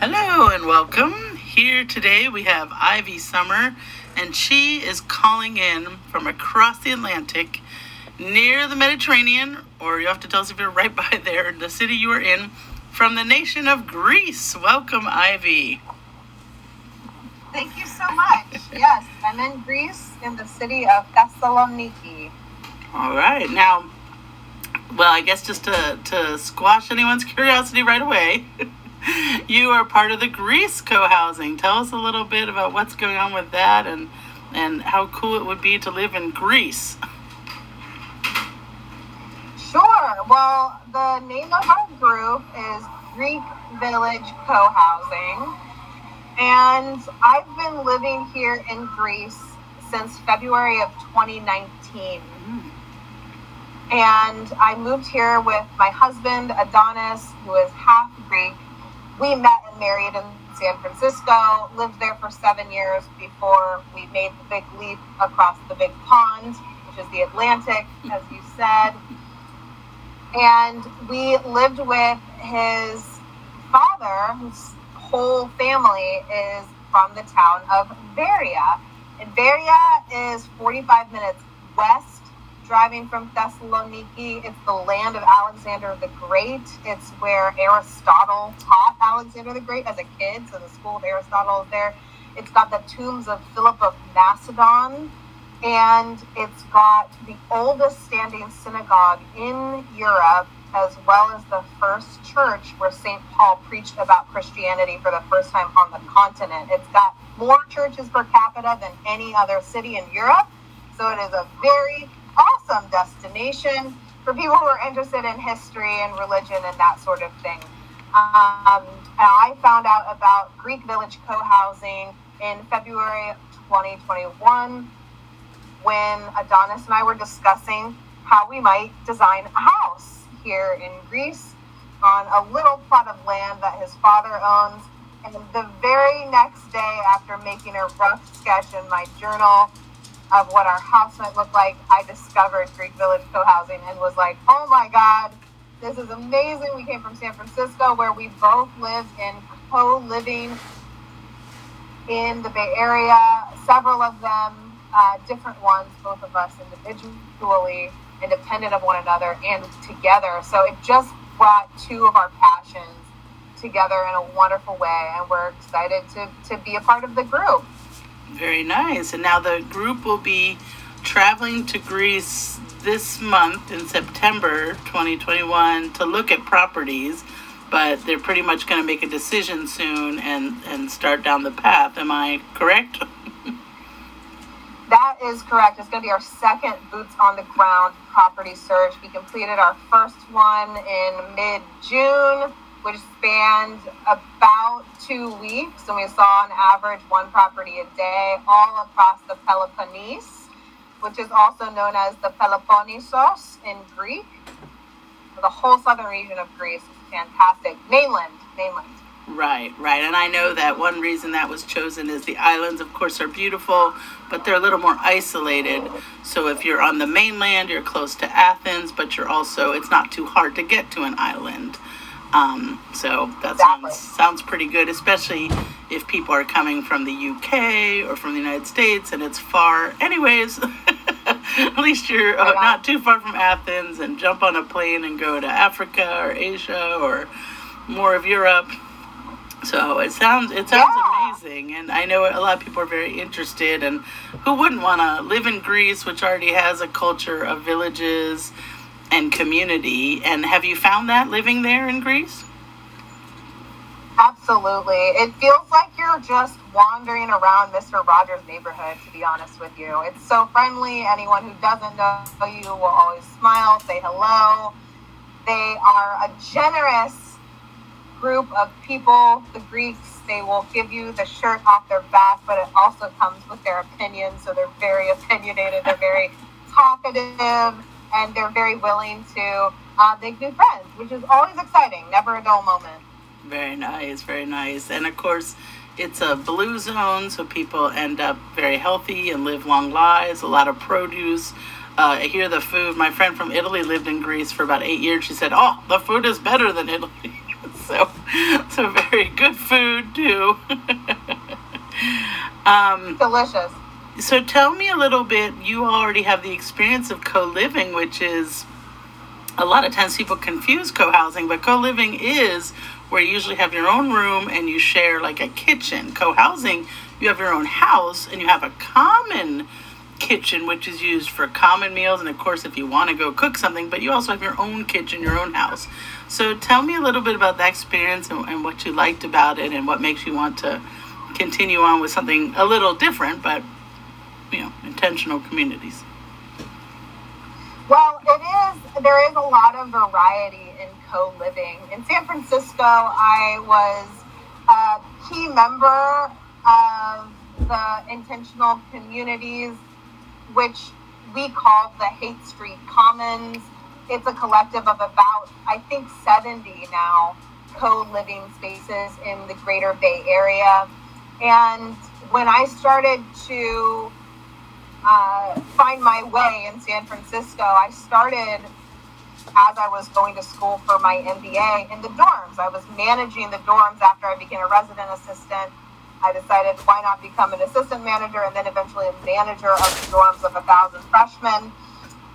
Hello and welcome. Here today we have Ivy Summer, and she is calling in from across the Atlantic near the Mediterranean, or you have to tell us if you're right by there, the city you are in, from the nation of Greece. Welcome, Ivy. Thank you so much. yes, I'm in Greece in the city of Thessaloniki. All right. Now, well, I guess just to, to squash anyone's curiosity right away, you are part of the Greece co-housing. Tell us a little bit about what's going on with that and and how cool it would be to live in Greece. Sure. Well, the name of our group is Greek Village Co-housing. And I've been living here in Greece since February of 2019. And I moved here with my husband, Adonis, who is half Greek. We met and married in San Francisco, lived there for seven years before we made the big leap across the big pond, which is the Atlantic, as you said. And we lived with his father, whose whole family is from the town of Veria. And Veria is 45 minutes west driving from Thessaloniki. It's the land of Alexander the Great. It's where Aristotle taught Alexander the Great as a kid. So the school of Aristotle is there. It's got the tombs of Philip of Macedon. And it's got the oldest standing synagogue in Europe, as well as the first church where St. Paul preached about Christianity for the first time on the continent. It's got more churches per capita than any other city in Europe. So it is a very awesome destination for people who are interested in history and religion and that sort of thing. Um, I found out about Greek Village co-housing in February 2021 when Adonis and I were discussing how we might design a house here in Greece on a little plot of land that his father owns. And the very next day, after making a rough sketch in my journal, of what our house might look like, I discovered Greek Village Co-housing and was like, oh my God, this is amazing. We came from San Francisco where we both lived in co-living in the Bay Area, several of them, uh, different ones, both of us individually, independent of one another and together. So it just brought two of our passions together in a wonderful way and we're excited to, to be a part of the group. Very nice. And now the group will be traveling to Greece this month in September 2021 to look at properties, but they're pretty much going to make a decision soon and, and start down the path. Am I correct? that is correct. It's going to be our second boots on the ground property search. We completed our first one in mid June which spanned about two weeks, and we saw on average one property a day all across the Peloponnese, which is also known as the Peloponnesos in Greek. The whole southern region of Greece is fantastic. Mainland, mainland. Right, right. And I know that one reason that was chosen is the islands, of course, are beautiful, but they're a little more isolated. So if you're on the mainland, you're close to Athens, but you're also, it's not too hard to get to an island. Um, so that exactly. sounds, sounds pretty good, especially if people are coming from the UK or from the United States and it's far. Anyways, at least you're uh, not too far from Athens and jump on a plane and go to Africa or Asia or more of Europe. So it sounds it sounds yeah. amazing, and I know a lot of people are very interested. And who wouldn't want to live in Greece, which already has a culture of villages and community. And have you found that living there in Greece? Absolutely. It feels like you're just wandering around Mr. Rogers' neighborhood, to be honest with you. It's so friendly. Anyone who doesn't know you will always smile, say hello. They are a generous group of people. The Greeks, they will give you the shirt off their back, but it also comes with their opinions. So they're very opinionated, they're very talkative and they're very willing to uh, make new friends, which is always exciting. Never a dull moment. Very nice, very nice. And of course, it's a blue zone, so people end up very healthy and live long lives. A lot of produce. Uh, I hear the food. My friend from Italy lived in Greece for about eight years. She said, "Oh, the food is better than Italy." so, so very good food too. um, Delicious. So tell me a little bit. You already have the experience of co-living, which is a lot of times people confuse co-housing, but co-living is where you usually have your own room and you share like a kitchen. Co-housing, you have your own house and you have a common kitchen which is used for common meals and of course if you want to go cook something but you also have your own kitchen your own house so tell me a little bit about that experience and, and what you liked about it and what makes you want to continue on with something a little different but you know intentional communities Well, it is. There is a lot of variety in co-living. In San Francisco, I was a key member of the intentional communities, which we call the Haight Street Commons. It's a collective of about, I think, 70 now co-living spaces in the Greater Bay Area. And when I started to uh, find my way in San Francisco, I started as I was going to school for my MBA in the dorms. I was managing the dorms after I became a resident assistant. I decided why not become an assistant manager and then eventually a manager of the dorms of a thousand freshmen.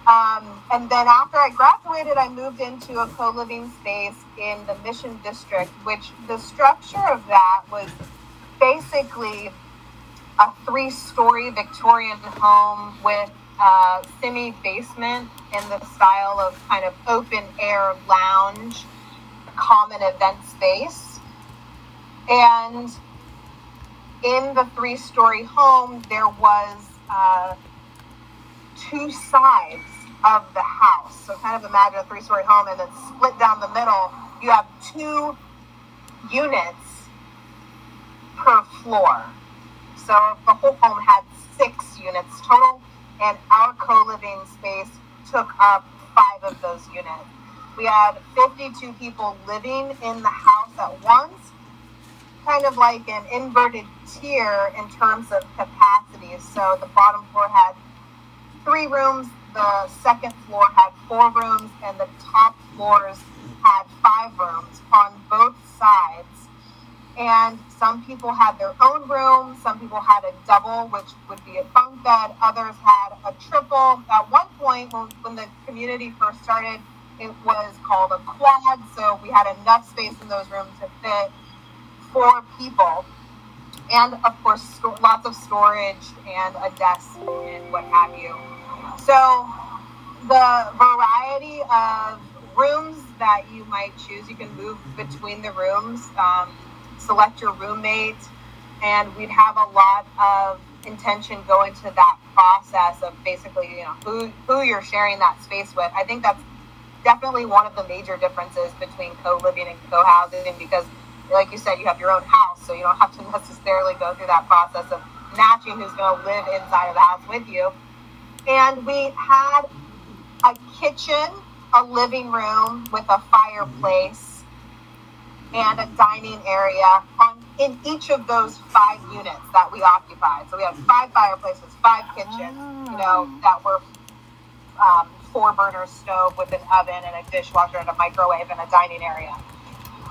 Um, and then after I graduated, I moved into a co living space in the Mission District, which the structure of that was basically a three story Victorian home with a semi basement in the style of kind of open air lounge, common event space. And in the three story home, there was uh, two sides of the house. So kind of imagine a three story home and then split down the middle, you have two units per floor. So the whole home had six units total, and our co-living space took up five of those units. We had 52 people living in the house at once, kind of like an inverted tier in terms of capacity. So the bottom floor had three rooms, the second floor had four rooms, and the top floors had five rooms on both and some people had their own room. Some people had a double, which would be a bunk bed. Others had a triple. At one point, when, the community first started, it was called a quad. So we had enough space in those rooms to fit four people, and of course, lots of storage and a desk and what have you. So the variety of rooms that you might choose, you can move between the rooms. Um, select your roommate, and we'd have a lot of intention go into that process of basically, you know, who who you're sharing that space with. I think that's definitely one of the major differences between co-living and co-housing because, like you said, you have your own house, so you don't have to necessarily go through that process of matching who's going to live inside of the house with you. And we had a kitchen, a living room with a fireplace and a dining area on in each of those five units that we occupied. So we had five fireplaces, five kitchens, you know, that were um, four burner stove with an oven and a dishwasher and a microwave and a dining area.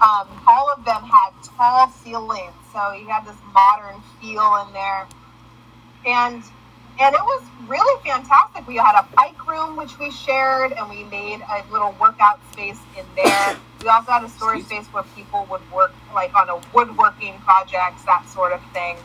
Um, all of them had tall ceilings, so you had this modern feel in there, and and it was really fantastic. We had a bike room which we shared, and we made a little workout space in there. We also had a storage space where people would work, like on a woodworking projects, that sort of thing.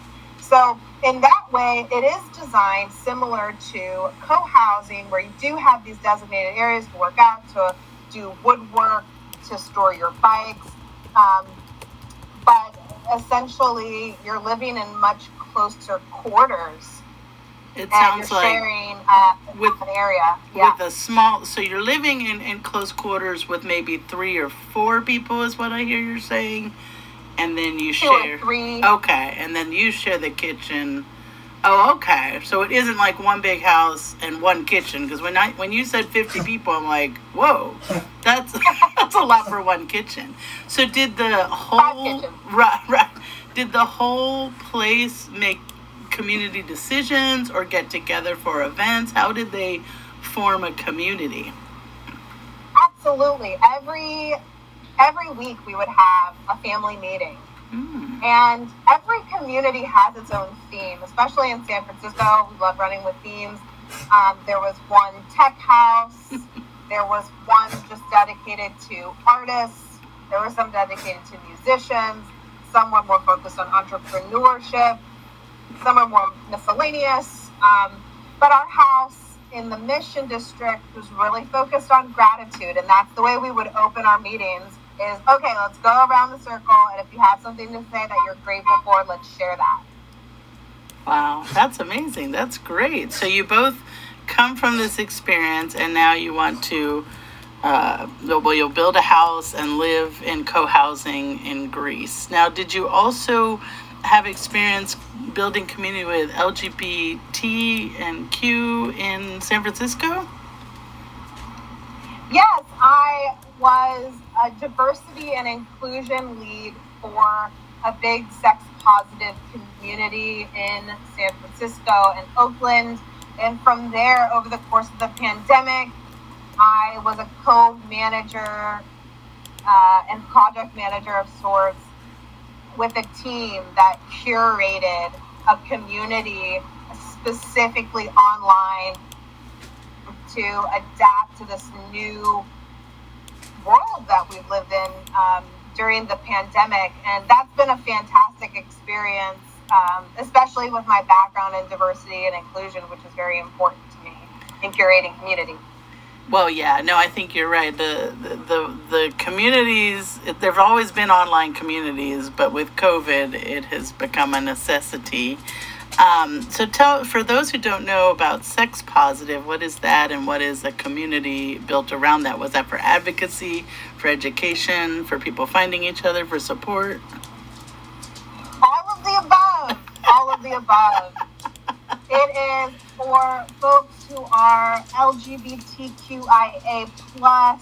So in that way, it is designed similar to co-housing, where you do have these designated areas to work out, to do woodwork, to store your bikes, um, but essentially you're living in much closer quarters it sounds like sharing uh, with- an area. Yeah. with a small so you're living in, in close quarters with maybe three or four people is what i hear you're saying and then you Two or share three. okay and then you share the kitchen oh okay so it isn't like one big house and one kitchen because when i when you said 50 people i'm like whoa that's that's a lot for one kitchen so did the whole right right did the whole place make community decisions or get together for events how did they form a community Absolutely. Every every week we would have a family meeting. Mm. And every community has its own theme, especially in San Francisco. We love running with themes. Um, there was one tech house. there was one just dedicated to artists. There were some dedicated to musicians. Some were more focused on entrepreneurship. Some were more miscellaneous. Um, but our house in the mission district was really focused on gratitude, and that's the way we would open our meetings. Is okay, let's go around the circle, and if you have something to say that you're grateful for, let's share that. Wow, that's amazing. That's great. So you both come from this experience, and now you want to, uh, well, you'll build a house and live in co-housing in Greece. Now, did you also have experience building community with LGBT and Q in San Francisco? Yes, I was a diversity and inclusion lead for a big sex positive community in San Francisco and Oakland. And from there, over the course of the pandemic, I was a co manager uh, and project manager of sorts with a team that curated a community specifically online to adapt to this new world that we've lived in um, during the pandemic. And that's been a fantastic experience, um, especially with my background in diversity and inclusion, which is very important to me in curating community. Well, yeah, no, I think you're right. The the the, communities there've always been online communities, but with COVID, it has become a necessity. Um, so, tell for those who don't know about Sex Positive, what is that, and what is a community built around that? Was that for advocacy, for education, for people finding each other, for support? All of the above. All of the above. It is for folks who are LGBTQIA plus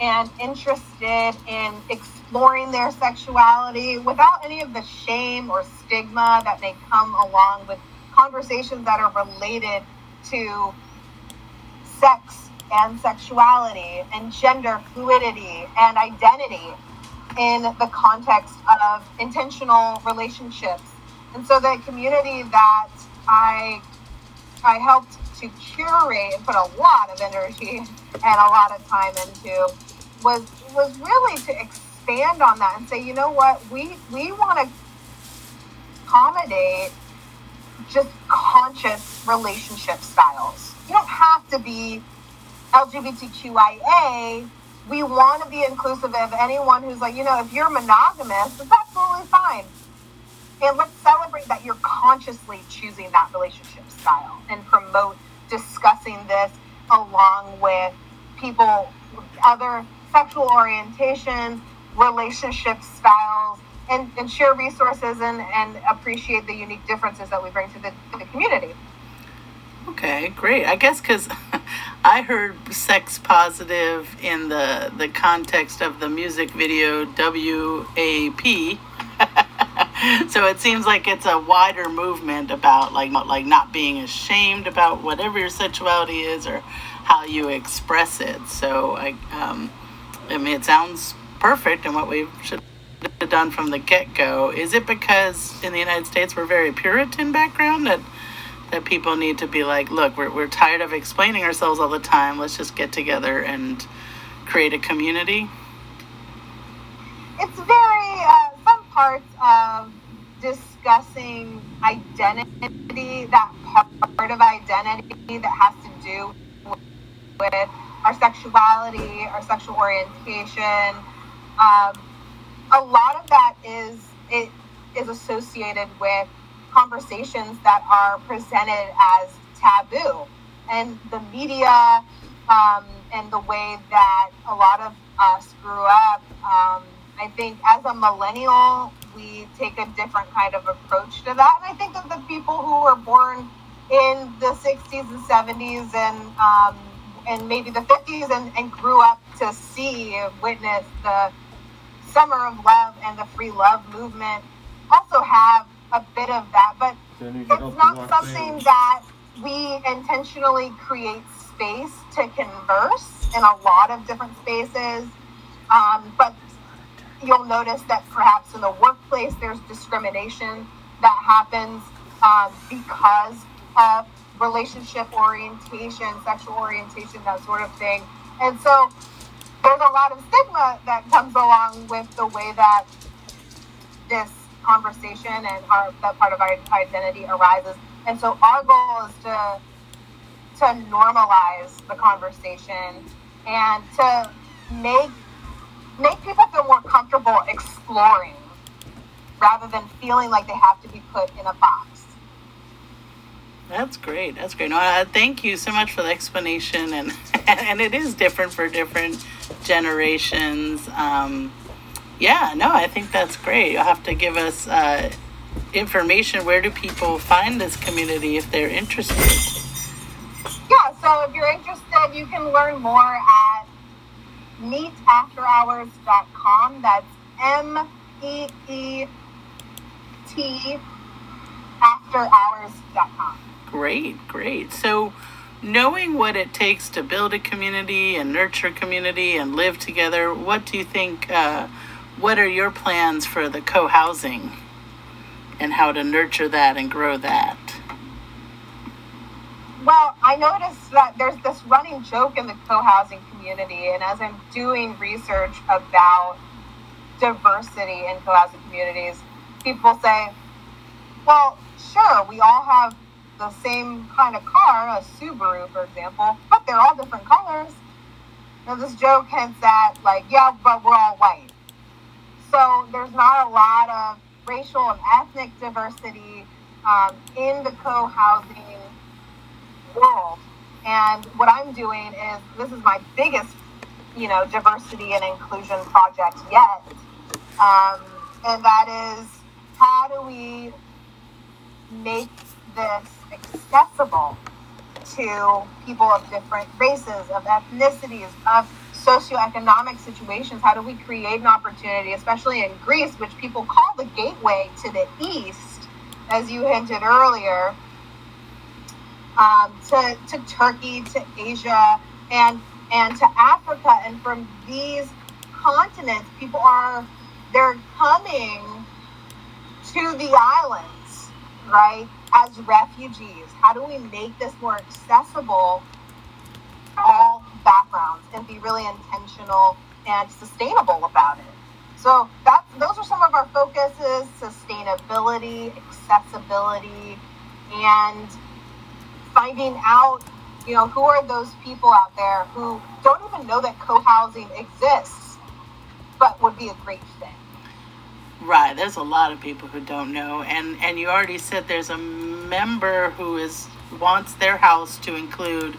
and interested in exploring their sexuality without any of the shame or stigma that may come along with conversations that are related to sex and sexuality and gender fluidity and identity in the context of intentional relationships. And so the community that I I helped to curate and put a lot of energy and a lot of time into was was really to expand on that and say, you know what, we we want to accommodate just conscious relationship styles. You don't have to be LGBTQIA. We want to be inclusive of anyone who's like, you know, if you're monogamous, that's absolutely fine. And let's celebrate that you're consciously choosing that relationship style and promote discussing this along with people, other sexual orientations, relationship styles, and, and share resources and, and appreciate the unique differences that we bring to the, to the community. Okay, great. I guess because I heard sex positive in the the context of the music video WAP. so it seems like it's a wider movement about like like not being ashamed about whatever your sexuality is or how you express it. So I um, I mean it sounds perfect and what we should have done from the get go. Is it because in the United States we're very Puritan background that that people need to be like, look, we're we're tired of explaining ourselves all the time. Let's just get together and create a community. It's very uh, some parts of discussing identity, that part of identity that has to do with our sexuality, our sexual orientation. Um, a lot of that is it is associated with conversations that are presented as taboo, and the media um, and the way that a lot of us grew up. Um, I think as a millennial, we take a different kind of approach to that. And I think of the people who were born in the 60s and 70s and um, and maybe the 50s and, and grew up to see, witness the summer of love and the free love movement also have a bit of that. But it's not something that we intentionally create space to converse in a lot of different spaces Um, but you'll notice that perhaps in the workplace there's discrimination that happens um, because of relationship orientation, sexual orientation, that sort of thing. And so there's a lot of stigma that comes along with the way that this conversation and our, that part of our identity arises. And so our goal is to to normalize the conversation and to make make people feel more comfortable exploring rather than feeling like they have to be put in a box. That's great. That's great. No, uh, thank you so much for the explanation, and and it is different for different generations. Um, yeah, no, I think that's great. You'll have to give us uh, information. Where do people find this community if they're interested? Yeah, so if you're interested, you can learn more at meetafterhours.com. That's M E E T afterhours.com. Great, great. So, knowing what it takes to build a community and nurture community and live together, what do you think? Uh, what are your plans for the co housing and how to nurture that and grow that? Well, I noticed that there's this running joke in the co housing community, and as I'm doing research about diversity in co housing communities, people say, well, sure, we all have the same kind of car, a Subaru, for example, but they're all different colors. Now, this joke hints at, like, yeah, but we're all white. So there's not a lot of racial and ethnic diversity um, in the co housing world. And what I'm doing is this is my biggest, you know, diversity and inclusion project yet. Um, and that is how do we make this accessible to people of different races, of ethnicities, of socioeconomic situations? How do we create an opportunity, especially in Greece, which people call the gateway to the East, as you hinted earlier, um, to, to Turkey, to Asia, and and to Africa, and from these continents, people are they're coming to the islands, right, as refugees. How do we make this more accessible? All backgrounds and be really intentional and sustainable about it. So that's those are some of our focuses: sustainability, accessibility, and finding out, you know, who are those people out there who don't even know that co-housing exists, but would be a great fit. Right, there's a lot of people who don't know, and and you already said there's a member who is wants their house to include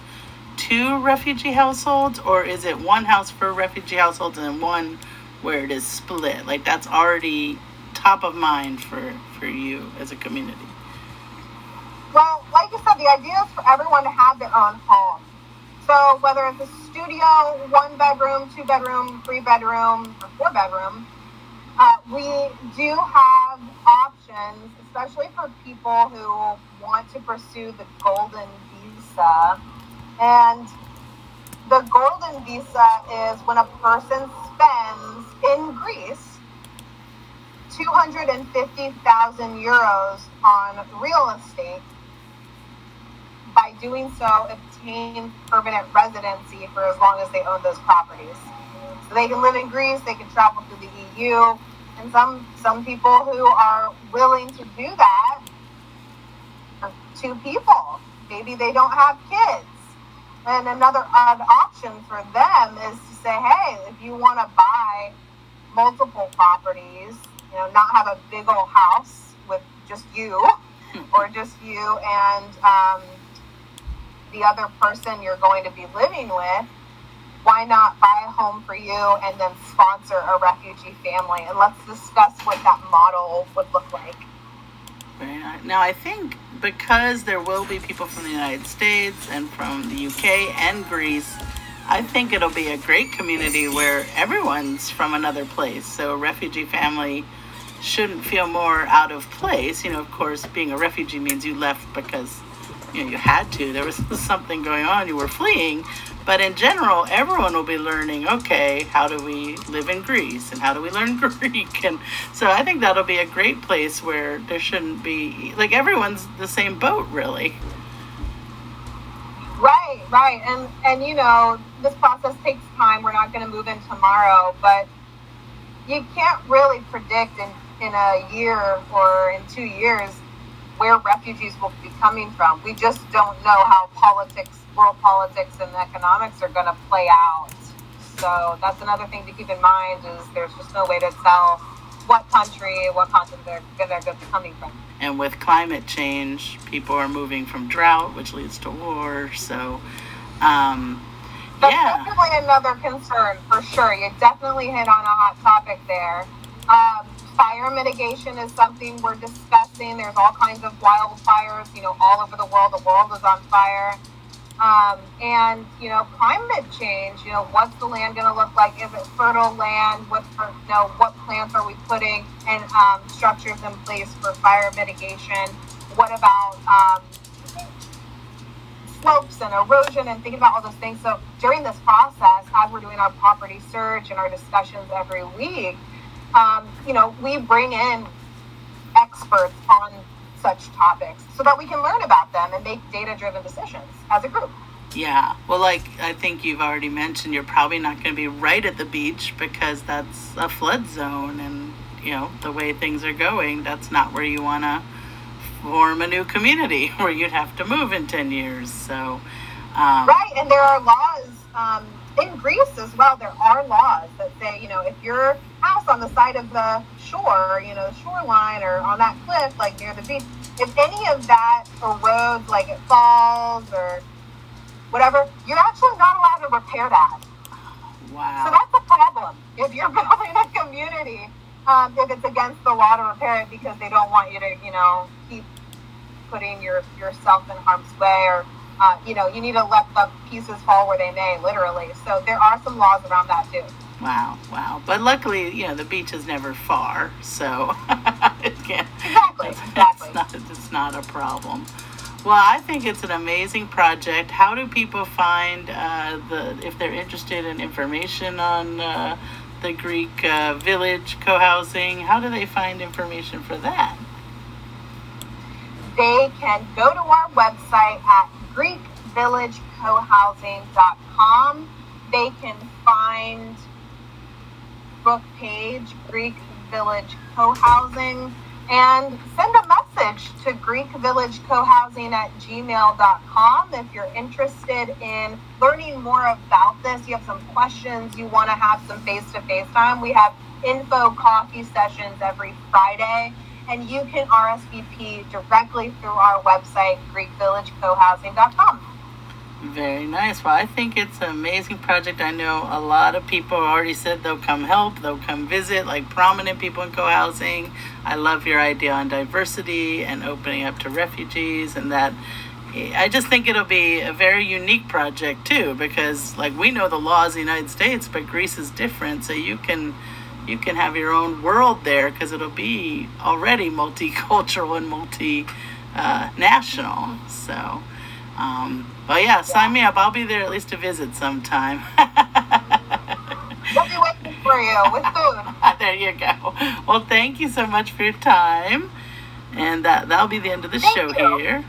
two refugee households, or is it one house for refugee households and one where it is split? Like that's already top of mind for for you as a community. Well, like you said, the idea is for everyone to have their own home. So whether it's a studio, one bedroom, two bedroom, three bedroom, or four bedroom, uh, we do have options, especially for people who want to pursue the golden visa. And the golden visa is when a person spends in Greece 250,000 euros on real estate by doing so, obtain permanent residency for as long as they own those properties. So they can live in Greece, they can travel through the EU, and some some people who are willing to do that are two people. Maybe they don't have kids. And another odd option for them is to say, hey, if you want to buy multiple properties, you know, not have a big old house with just you or just you and um, the other person you're going to be living with, why not buy a home for you and then sponsor a refugee family? And let's discuss what that model would look like. Now, I think because there will be people from the United States and from the UK and Greece, I think it'll be a great community where everyone's from another place. So a refugee family shouldn't feel more out of place. You know, of course, being a refugee means you left because you know you had to. There was something going on. You were fleeing, but in general, everyone will be learning. Okay, how do we live in Greece, and how do we learn Greek? And so I think that'll be a great place where there shouldn't be like everyone's the same boat, really. Right, right, and and you know this process takes time. We're not going to move in tomorrow, but you can't really predict in in a year or in two years where refugees will be coming from. We just don't know how politics, world politics, and economics are going to play out. So that's another thing to keep in mind is there's just no way to tell what country, what continent they're, they're going to be coming from. And with climate change, people are moving from drought, which leads to war. So, um, that's yeah. definitely another concern for sure. You definitely hit on a hot topic there. Um, fire mitigation is something we're discussing. There's all kinds of wildfires, you know, all over the world. The world is on fire. Um, and, you know, climate change, you know, what's the land going to look like? Is it fertile land? What, you know, what plants are we putting and um, structures in place for fire mitigation? What about um, slopes and erosion and thinking about all those things? So during this process, as we're doing our property search and our discussions every week, um, you know, we bring in experts on such topics so that we can learn about them and make data driven decisions as a group. Yeah. Well, like I think you've already mentioned, you're probably not going to be right at the beach because that's a flood zone. And, you know, the way things are going, that's not where you want to form a new community where you'd have to move in 10 years. So, um, right. And there are laws um, in Greece as well. There are laws that say, you know, if your house on the side of the shore, you know, the shoreline or on that cliff, like near the beach, if any of that erodes, like it falls or whatever, you're actually not allowed to repair that. wow. So that's a problem. If you're building a community, um, if it's against the law to repair it because they don't want you to, you know, keep putting your yourself in harm's way or uh, you know, you need to let the pieces fall where they may, literally. So there are some laws around that too. Wow, wow. But luckily, you know, the beach is never far, so it. Exactly, It's, exactly. it's not, it's not a problem. Well, I think it's an amazing project. How do people find uh, the if they're interested in information on uh, the Greek uh, village co-housing? How do they find information for that? They can go to our website at GreekVillageCohousing.com. They can find book page Greek Village Co-housing and send a message to greekvillagecohousing at gmail.com if you're interested in learning more about this you have some questions you want to have some face-to-face time we have info coffee sessions every friday and you can rsvp directly through our website greekvillagecohousing.com Very nice. Well, I think it's an amazing project. I know a lot of people already said they'll come help, they'll come visit, like prominent people in co housing. I love your idea on diversity and opening up to refugees, and that I just think it'll be a very unique project too, because like we know the laws of the United States, but Greece is different, so you can. You can have your own world there because it'll be already multicultural and multi uh, national. So, um, well, yeah, sign me up. I'll be there at least to visit sometime. we'll be waiting for you with food there you go. Well, thank you so much for your time. And that, that'll be the end of the Thank show you. here.